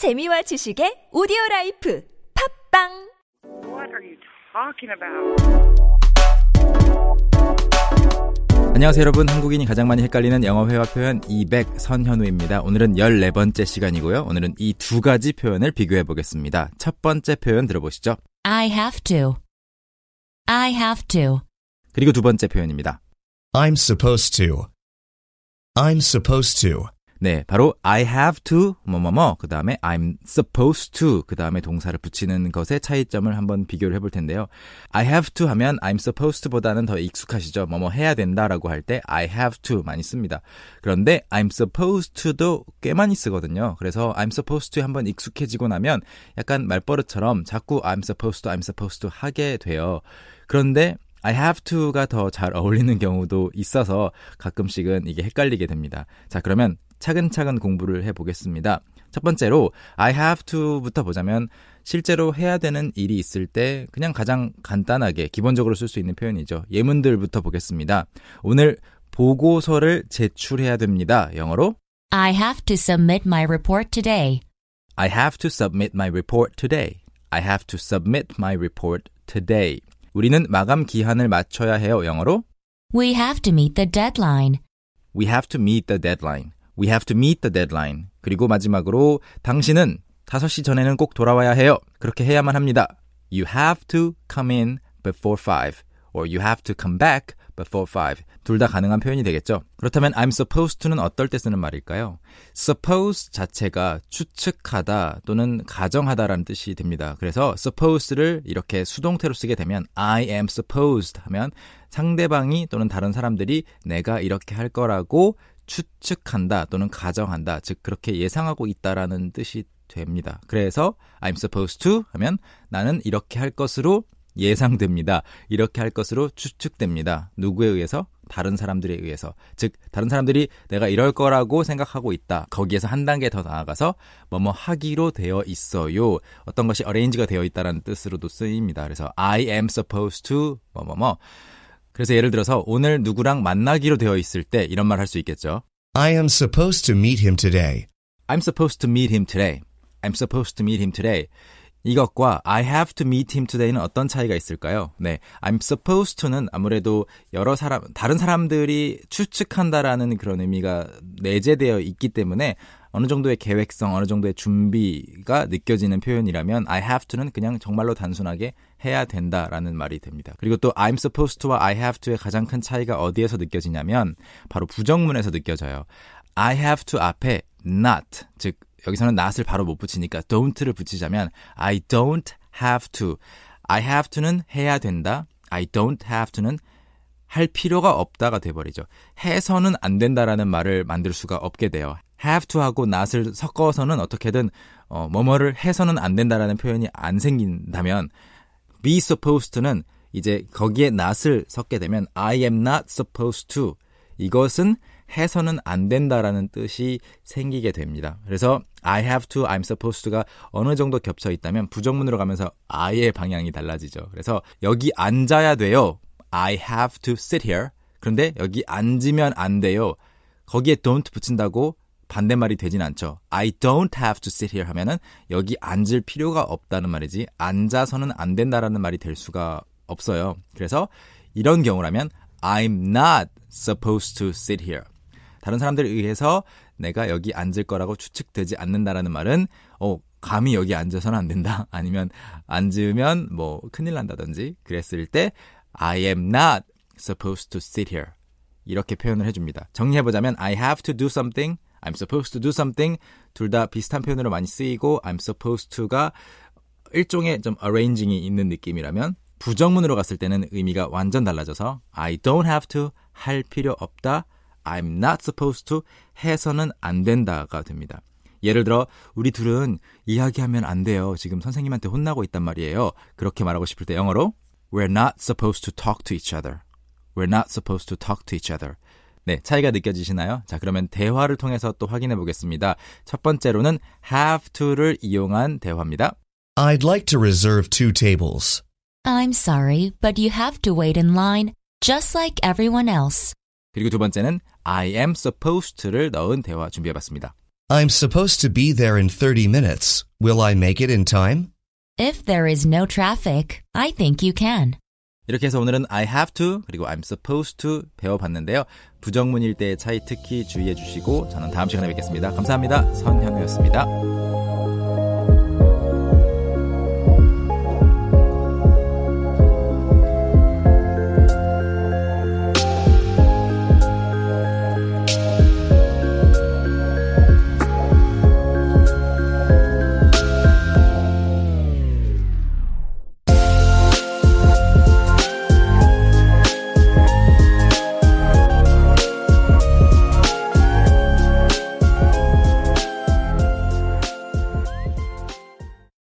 재미와 지식의 오디오 라이프 팟빵 What are you talking about? 안녕하세요 여러분 한국인이 가장 많이 헷갈리는 영어 회화 표현 200 선현우입니다. 오늘은 14번째 시간이고요. 오늘은 이 두 가지 표현을 비교해 보겠습니다. 첫 번째 표현 들어보시죠. I have to. I have to. 그리고 두 번째 표현입니다. I'm supposed to. I'm supposed to. 네, 바로 I have to 뭐뭐뭐 그 다음에 I'm supposed to 그 다음에 동사를 붙이는 것의 차이점을 한번 비교를 해볼 텐데요. I have to 하면 I'm supposed to보다는 더 익숙하시죠. 뭐뭐 해야 된다라고 할 때 I have to 많이 씁니다. 그런데 I'm supposed to도 꽤 많이 쓰거든요. 그래서 I'm supposed to 한번 익숙해지고 나면 약간 말버릇처럼 자꾸 I'm supposed to, I'm supposed to 하게 돼요. 그런데 I have to가 더 잘 어울리는 경우도 있어서 가끔씩은 이게 헷갈리게 됩니다. 자, 그러면 차근차근 공부를 해보겠습니다. 첫 번째로 I have to부터 보자면 실제로 해야 되는 일이 있을 때 그냥 가장 간단하게 기본적으로 쓸 수 있는 표현이죠. 예문들부터 보겠습니다. 오늘 보고서를 제출해야 됩니다. 영어로 I have to submit my report today. I have to submit my report today. I have to submit my report today. 우리는 마감 기한을 맞춰야 해요. 영어로 We have to meet the deadline. We have to meet the deadline. We have to meet the deadline. 그리고 마지막으로 당신은 5시 전에는 꼭 돌아와야 해요. 그렇게 해야만 합니다. You have to come in before 5 or you have to come back before 5. 둘 다 가능한 표현이 되겠죠. 그렇다면 I'm supposed to는 어떨 때 쓰는 말일까요? suppose 자체가 추측하다 또는 가정하다라는 뜻이 됩니다. 그래서 suppose를 이렇게 수동태로 쓰게 되면 I am supposed 하면 상대방이 또는 다른 사람들이 내가 이렇게 할 거라고 추측한다 또는 가정한다. 즉 그렇게 예상하고 있다라는 뜻이 됩니다. 그래서 I'm supposed to 하면 나는 이렇게 할 것으로 예상됩니다. 이렇게 할 것으로 추측됩니다. 누구에 의해서? 다른 사람들에 의해서. 즉, 다른 사람들이 내가 이럴 거라고 생각하고 있다. 거기에서 한 단계 더 나아가서 뭐뭐 하기로 되어 있어요. 어떤 것이 arrange가 되어 있다라는 뜻으로도 쓰입니다. 그래서 I am supposed to 뭐뭐뭐. 그래서 예를 들어서 오늘 누구랑 만나기로 되어 있을 때 이런 말 할 수 있겠죠. I am supposed to meet him today. I'm supposed to meet him today. I'm supposed to meet him today. 이것과 I have to meet him today는 어떤 차이가 있을까요? 네. I'm supposed to는 아무래도 여러 사람, 다른 사람들이 추측한다라는 그런 의미가 내재되어 있기 때문에 어느 정도의 계획성, 어느 정도의 준비가 느껴지는 표현이라면 I have to는 그냥 정말로 단순하게 해야 된다라는 말이 됩니다. 그리고 또 I'm supposed to와 I have to의 가장 큰 차이가 어디에서 느껴지냐면 바로 부정문에서 느껴져요. I have to 앞에 not, 즉 여기서는 not을 바로 못 붙이니까 don't를 붙이자면 I don't have to. I have to는 해야 된다. I don't have to는 할 필요가 없다가 돼버리죠. 해서는 안 된다라는 말을 만들 수가 없게 돼요. have to하고 not을 섞어서는 어떻게든 어, 뭐뭐를 해서는 안 된다라는 표현이 안 생긴다면 be supposed to는 이제 거기에 not을 섞게 되면 I am not supposed to 이것은 해서는 안 된다라는 뜻이 생기게 됩니다. 그래서 I have to, I'm supposed to가 어느 정도 겹쳐 있다면 부정문으로 가면서 I의 방향이 달라지죠. 그래서 여기 앉아야 돼요. I have to sit here. 그런데 여기 앉으면 안 돼요. 거기에 don't 붙인다고 반대말이 되진 않죠. I don't have to sit here 하면은 여기 앉을 필요가 없다는 말이지 앉아서는 안 된다라는 말이 될 수가 없어요. 그래서 이런 경우라면 I'm not supposed to sit here. 다른 사람들에 의해서 내가 여기 앉을 거라고 추측되지 않는다라는 말은 어 감히 여기 앉아서는 안 된다. 아니면 앉으면 뭐 큰일 난다든지 그랬을 때 I am not supposed to sit here. 이렇게 표현을 해줍니다. 정리해보자면 I have to do something, I'm supposed to do something 둘 다 비슷한 표현으로 많이 쓰이고 I'm supposed to가 일종의 좀 arranging이 있는 느낌이라면 부정문으로 갔을 때는 의미가 완전 달라져서 I don't have to 할 필요 없다. I'm not supposed to 해서는 안 된다가 됩니다. 예를 들어 우리 둘은 이야기하면 안 돼요. 지금 선생님한테 혼나고 있단 말이에요. 그렇게 말하고 싶을 때 영어로 We're not supposed to talk to each other. We're not supposed to talk to each other. 네, 차이가 느껴지시나요? 자, 그러면 대화를 통해서 또 확인해 보겠습니다. 첫 번째로는 have to를 이용한 대화입니다. I'd like to reserve two tables. I'm sorry, but you have to wait in line just like everyone else. 그리고 두 번째는 I am supposed to를 넣은 대화 준비해 봤습니다. I'm supposed to be there in 30 minutes. Will I make it in time? If there is no traffic, I think you can. 이렇게 해서 오늘은 I have to 그리고 I'm supposed to 배워봤는데요. 부정문일 때의 차이 특히 주의해 주시고 저는 다음 시간에 뵙겠습니다. 감사합니다. 선현우였습니다.